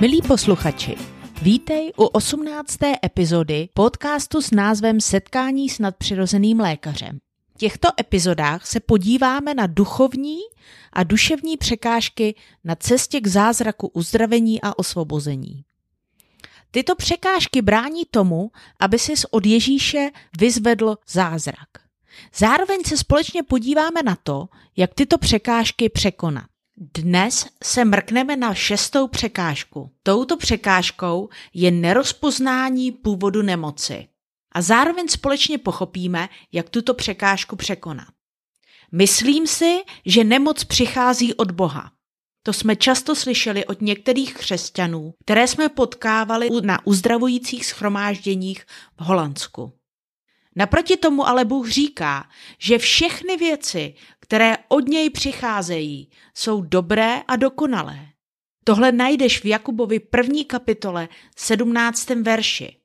Milí posluchači, vítej u 18. epizody podcastu s názvem Setkání s nadpřirozeným lékařem. V těchto epizodách se podíváme na duchovní a duševní překážky na cestě k zázraku uzdravení a osvobození. Tyto překážky brání tomu, aby si od Ježíše vyzvedl zázrak. Zároveň se společně podíváme na to, jak tyto překážky překonat. Dnes se mrkneme na šestou překážku. Touto překážkou je nerozpoznání původu nemoci. A zároveň společně pochopíme, jak tuto překážku překonat. Myslím si, že nemoc přichází od Boha. To jsme často slyšeli od některých křesťanů, které jsme potkávali na uzdravujících schromážděních v Holandsku. Naproti tomu ale Bůh říká, že všechny věci, které od něj přicházejí, jsou dobré a dokonalé. Tohle najdeš v Jakubovi první kapitole 17. verši.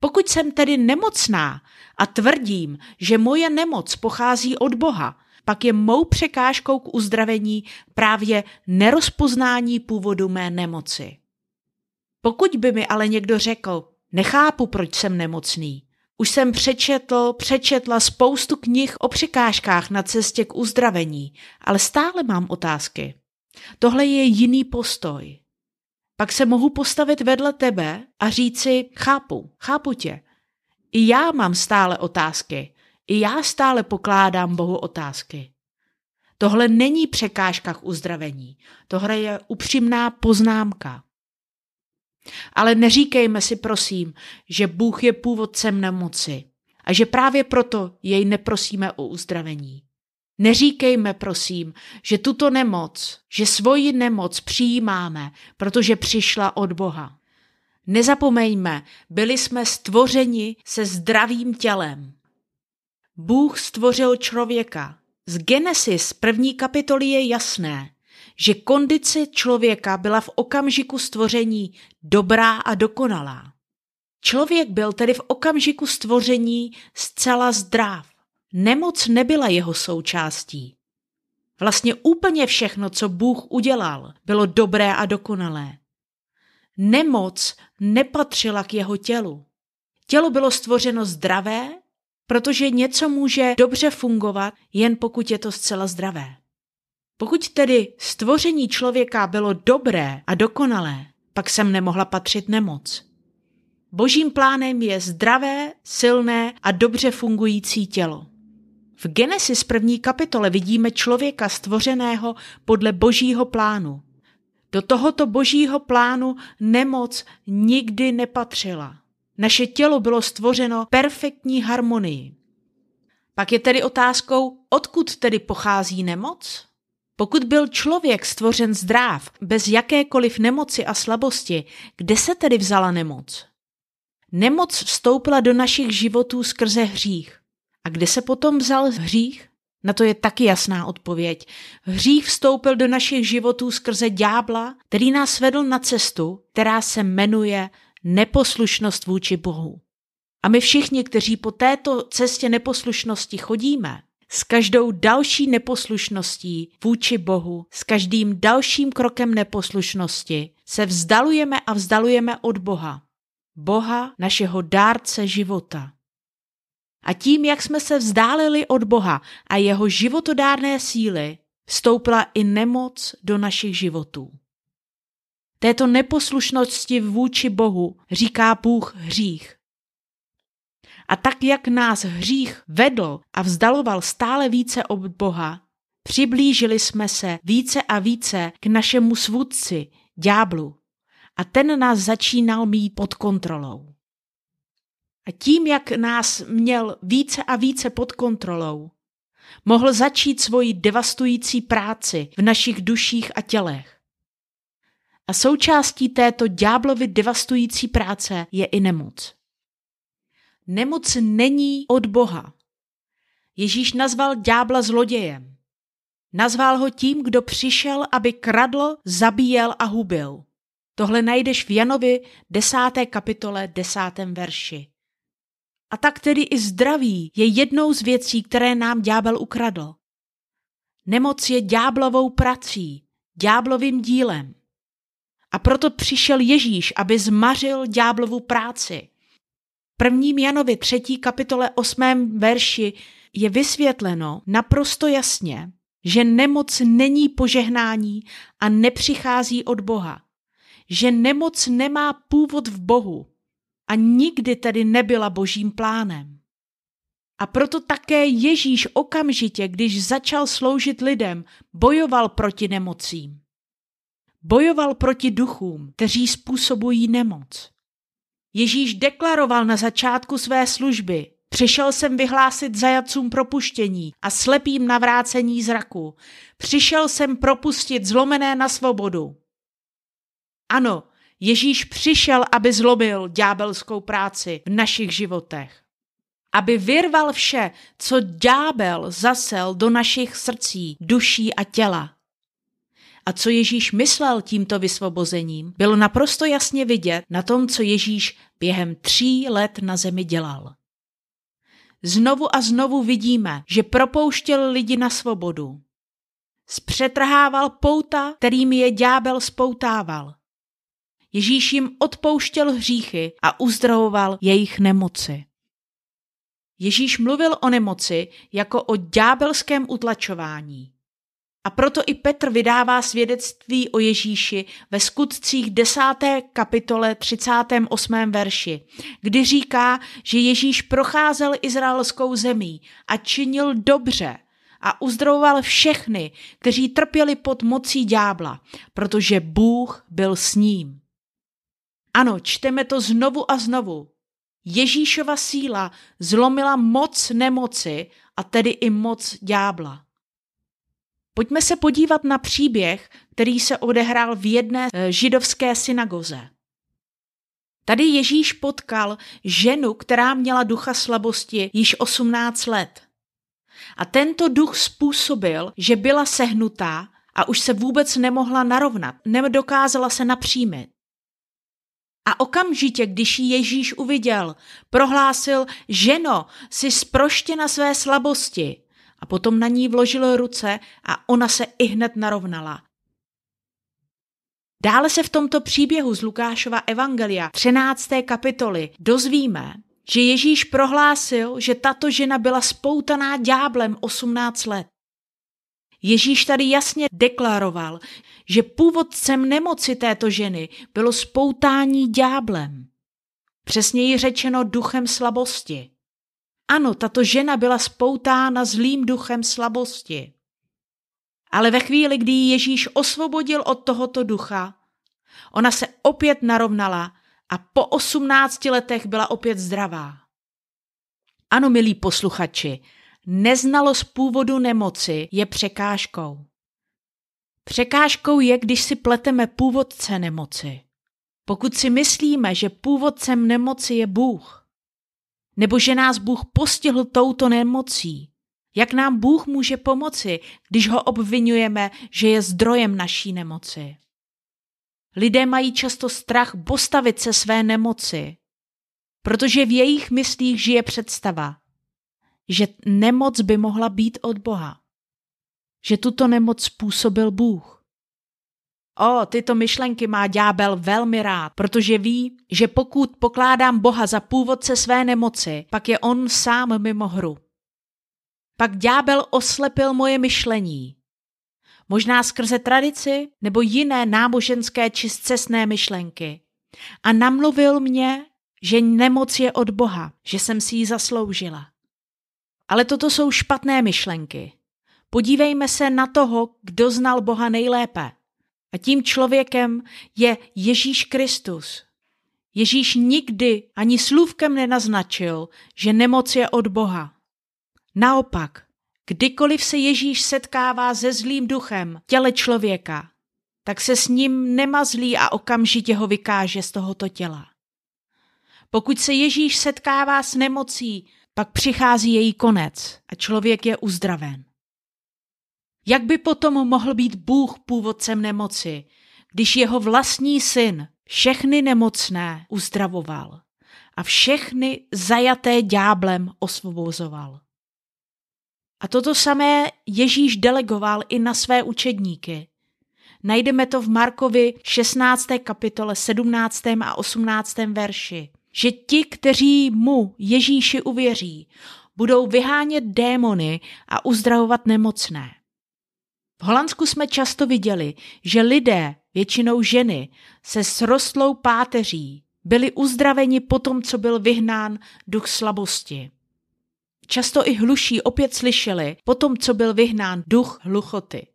Pokud jsem tedy nemocná a tvrdím, že moje nemoc pochází od Boha, pak je mou překážkou k uzdravení právě nerozpoznání původu mé nemoci. Pokud by mi ale někdo řekl, nechápu, proč jsem nemocný, už jsem přečetl, přečetla spoustu knih o překážkách na cestě k uzdravení, ale stále mám otázky. Tohle je jiný postoj. Pak se mohu postavit vedle tebe a říci, chápu, chápu tě. I já mám stále otázky. I já stále pokládám Bohu otázky. Tohle není překážka k uzdravení. Tohle je upřímná poznámka. Ale neříkejme si prosím, že Bůh je původcem nemoci a že právě proto jej neprosíme o uzdravení. Neříkejme prosím, že tuto nemoc, že svoji nemoc přijímáme, protože přišla od Boha. Nezapomeňme, byli jsme stvořeni se zdravým tělem. Bůh stvořil člověka. Z Genesis první kapitoly je jasné, že kondice člověka byla v okamžiku stvoření dobrá a dokonalá. Člověk byl tedy v okamžiku stvoření zcela zdrav. Nemoc nebyla jeho součástí. Vlastně úplně všechno, co Bůh udělal, bylo dobré a dokonalé. Nemoc nepatřila k jeho tělu. Tělo bylo stvořeno zdravé, protože něco může dobře fungovat, jen pokud je to zcela zdravé. Pokud tedy stvoření člověka bylo dobré a dokonalé, pak sem nemohla patřit nemoc. Božím plánem je zdravé, silné a dobře fungující tělo. V Genesis první kapitole vidíme člověka stvořeného podle božího plánu. Do tohoto božího plánu nemoc nikdy nepatřila. Naše tělo bylo stvořeno perfektní harmonii. Pak je tedy otázkou, odkud tedy pochází nemoc? Pokud byl člověk stvořen zdrav, bez jakékoliv nemoci a slabosti, kde se tedy vzala nemoc? Nemoc vstoupila do našich životů skrze hřích. A kde se potom vzal hřích? Na to je taky jasná odpověď. Hřích vstoupil do našich životů skrze ďábla, který nás vedl na cestu, která se jmenuje neposlušnost vůči Bohu. A my všichni, kteří po této cestě neposlušnosti chodíme, s každou další neposlušností vůči Bohu, s každým dalším krokem neposlušnosti se vzdalujeme a vzdalujeme od Boha. Boha, našeho dárce života. A tím, jak jsme se vzdálili od Boha a jeho životodárné síly, vstoupila i nemoc do našich životů. Této neposlušnosti vůči Bohu říká Bůh hřích. A tak, jak nás hřích vedl a vzdaloval stále více od Boha, přiblížili jsme se více a více k našemu svůdci, ďáblu. A ten nás začínal mít pod kontrolou. A tím, jak nás měl více a více pod kontrolou, mohl začít svoji devastující práci v našich duších a tělech. A součástí této ďáblovy devastující práce je i nemoc. Nemoc není od Boha. Ježíš nazval ďábla zlodějem. Nazval ho tím, kdo přišel, aby kradl, zabíjel a hubil. Tohle najdeš v Janovi 10. kapitole 10. verši. A tak tedy i zdraví je jednou z věcí, které nám ďábel ukradl. Nemoc je ďáblovou prací, ďáblovým dílem. A proto přišel Ježíš, aby zmařil ďáblovu práci. Prvním Janovi třetí kapitole osmém verši je vysvětleno naprosto jasně, že nemoc není požehnání a nepřichází od Boha, že nemoc nemá původ v Bohu a nikdy tedy nebyla božím plánem. A proto také Ježíš okamžitě, když začal sloužit lidem, bojoval proti nemocím. Bojoval proti duchům, kteří způsobují nemoc. Ježíš deklaroval na začátku své služby, Přišel jsem vyhlásit zajacům propuštění a slepým navrácení zraku. Přišel jsem propustit zlomené na svobodu. Ano, Ježíš přišel, aby zlobil ďábelskou práci v našich životech. Aby vyrval vše, co ďábel zasel do našich srdcí, duší a těla. A co Ježíš myslel tímto vysvobozením, bylo naprosto jasně vidět na tom, co Ježíš během tří let na zemi dělal. Znovu a znovu vidíme, že propouštěl lidi na svobodu. Zpřetrhával pouta, kterými je ďábel spoutával. Ježíš jim odpouštěl hříchy a uzdravoval jejich nemoci. Ježíš mluvil o nemoci jako o ďábelském utlačování. A proto i Petr vydává svědectví o Ježíši ve skutcích 10. kapitole 38. verši, kdy říká, že Ježíš procházel izraelskou zemí a činil dobře a uzdravoval všechny, kteří trpěli pod mocí ďábla, protože Bůh byl s ním. Ano, čteme to znovu a znovu. Ježíšova síla zlomila moc nemoci a tedy i moc ďábla. Pojďme se podívat na příběh, který se odehrál v jedné eh, židovské synagoze. Tady Ježíš potkal ženu, která měla ducha slabosti již 18 let. A tento duch způsobil, že byla sehnutá a už se vůbec nemohla narovnat, nedokázala se napřímit. A okamžitě, když ji Ježíš uviděl, prohlásil, ženo, jsi sproštěna své slabosti a potom na ní vložil ruce a ona se i hned narovnala. Dále se v tomto příběhu z Lukášova Evangelia 13. kapitoly dozvíme, že Ježíš prohlásil, že tato žena byla spoutaná dňáblem 18 let. Ježíš tady jasně deklaroval, že původcem nemoci této ženy bylo spoutání dňáblem. Přesněji řečeno duchem slabosti. Ano, tato žena byla spoutána zlým duchem slabosti. Ale ve chvíli, kdy ji Ježíš osvobodil od tohoto ducha, ona se opět narovnala a po osmnácti letech byla opět zdravá. Ano, milí posluchači, neznalost původu nemoci je překážkou. Překážkou je, když si pleteme původce nemoci. Pokud si myslíme, že původcem nemoci je Bůh, nebo že nás Bůh postihl touto nemocí. Jak nám Bůh může pomoci, když ho obvinujeme, že je zdrojem naší nemoci? Lidé mají často strach postavit se své nemoci, protože v jejich myslích žije představa, že nemoc by mohla být od Boha, že tuto nemoc způsobil Bůh. O, tyto myšlenky má ďábel velmi rád, protože ví, že pokud pokládám Boha za původce své nemoci, pak je on sám mimo hru. Pak ďábel oslepil moje myšlení. Možná skrze tradici nebo jiné náboženské či zcestné myšlenky. A namluvil mě, že nemoc je od Boha, že jsem si ji zasloužila. Ale toto jsou špatné myšlenky. Podívejme se na toho, kdo znal Boha nejlépe – a tím člověkem je Ježíš Kristus. Ježíš nikdy ani slůvkem nenaznačil, že nemoc je od Boha. Naopak, kdykoliv se Ježíš setkává se zlým duchem těle člověka, tak se s ním nemazlí a okamžitě ho vykáže z tohoto těla. Pokud se Ježíš setkává s nemocí, pak přichází její konec a člověk je uzdraven. Jak by potom mohl být Bůh původcem nemoci, když jeho vlastní syn všechny nemocné uzdravoval a všechny zajaté dňáblem osvobozoval? A toto samé Ježíš delegoval i na své učedníky. Najdeme to v Markovi 16. kapitole 17. a 18. verši, že ti, kteří mu Ježíši uvěří, budou vyhánět démony a uzdravovat nemocné. Holandsku jsme často viděli, že lidé, většinou ženy, se srostlou páteří byli uzdraveni po tom, co byl vyhnán duch slabosti. Často i hluší opět slyšeli po tom, co byl vyhnán duch hluchoty.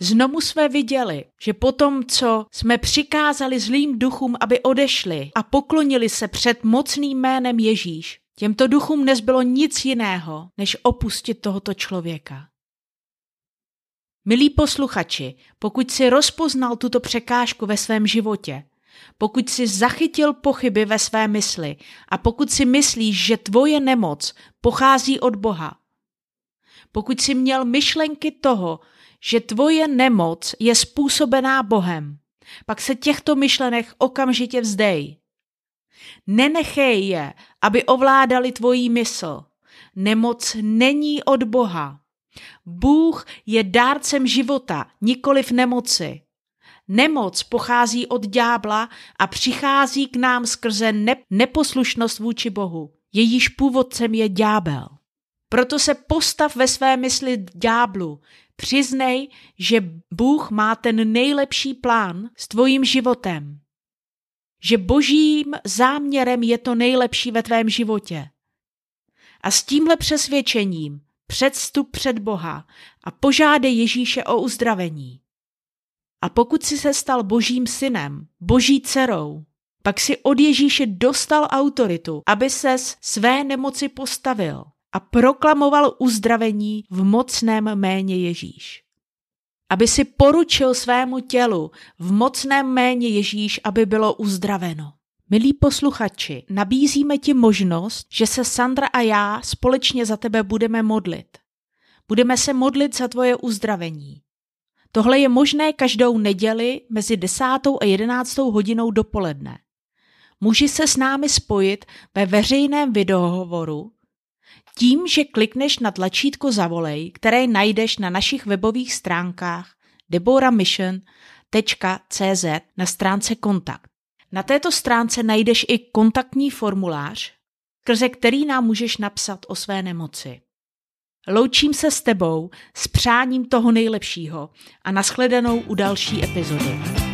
Znovu jsme viděli, že po tom, co jsme přikázali zlým duchům, aby odešli a poklonili se před mocným jménem Ježíš, těmto duchům nezbylo nic jiného, než opustit tohoto člověka. Milí posluchači, pokud si rozpoznal tuto překážku ve svém životě, pokud si zachytil pochyby ve své mysli a pokud si myslíš, že tvoje nemoc pochází od Boha, pokud si měl myšlenky toho, že tvoje nemoc je způsobená Bohem, pak se těchto myšlenek okamžitě vzdej. Nenechej je, aby ovládali tvojí mysl. Nemoc není od Boha. Bůh je dárcem života, nikoliv nemoci. Nemoc pochází od ďábla a přichází k nám skrze ne- neposlušnost vůči Bohu. Jejíž původcem je ďábel. Proto se postav ve své mysli ďáblu. Přiznej, že Bůh má ten nejlepší plán s tvojím životem. Že božím záměrem je to nejlepší ve tvém životě. A s tímhle přesvědčením předstup před Boha a požádej Ježíše o uzdravení. A pokud si se stal božím synem, boží dcerou, pak si od Ježíše dostal autoritu, aby ses své nemoci postavil a proklamoval uzdravení v mocném méně Ježíš. Aby si poručil svému tělu v mocném méně Ježíš, aby bylo uzdraveno. Milí posluchači, nabízíme ti možnost, že se Sandra a já společně za tebe budeme modlit. Budeme se modlit za tvoje uzdravení. Tohle je možné každou neděli mezi 10. a 11. hodinou dopoledne. Můži se s námi spojit ve veřejném videohovoru tím, že klikneš na tlačítko Zavolej, které najdeš na našich webových stránkách deboramission.cz na stránce Kontakt. Na této stránce najdeš i kontaktní formulář, skrze který nám můžeš napsat o své nemoci. Loučím se s tebou s přáním toho nejlepšího a nashledanou u další epizody.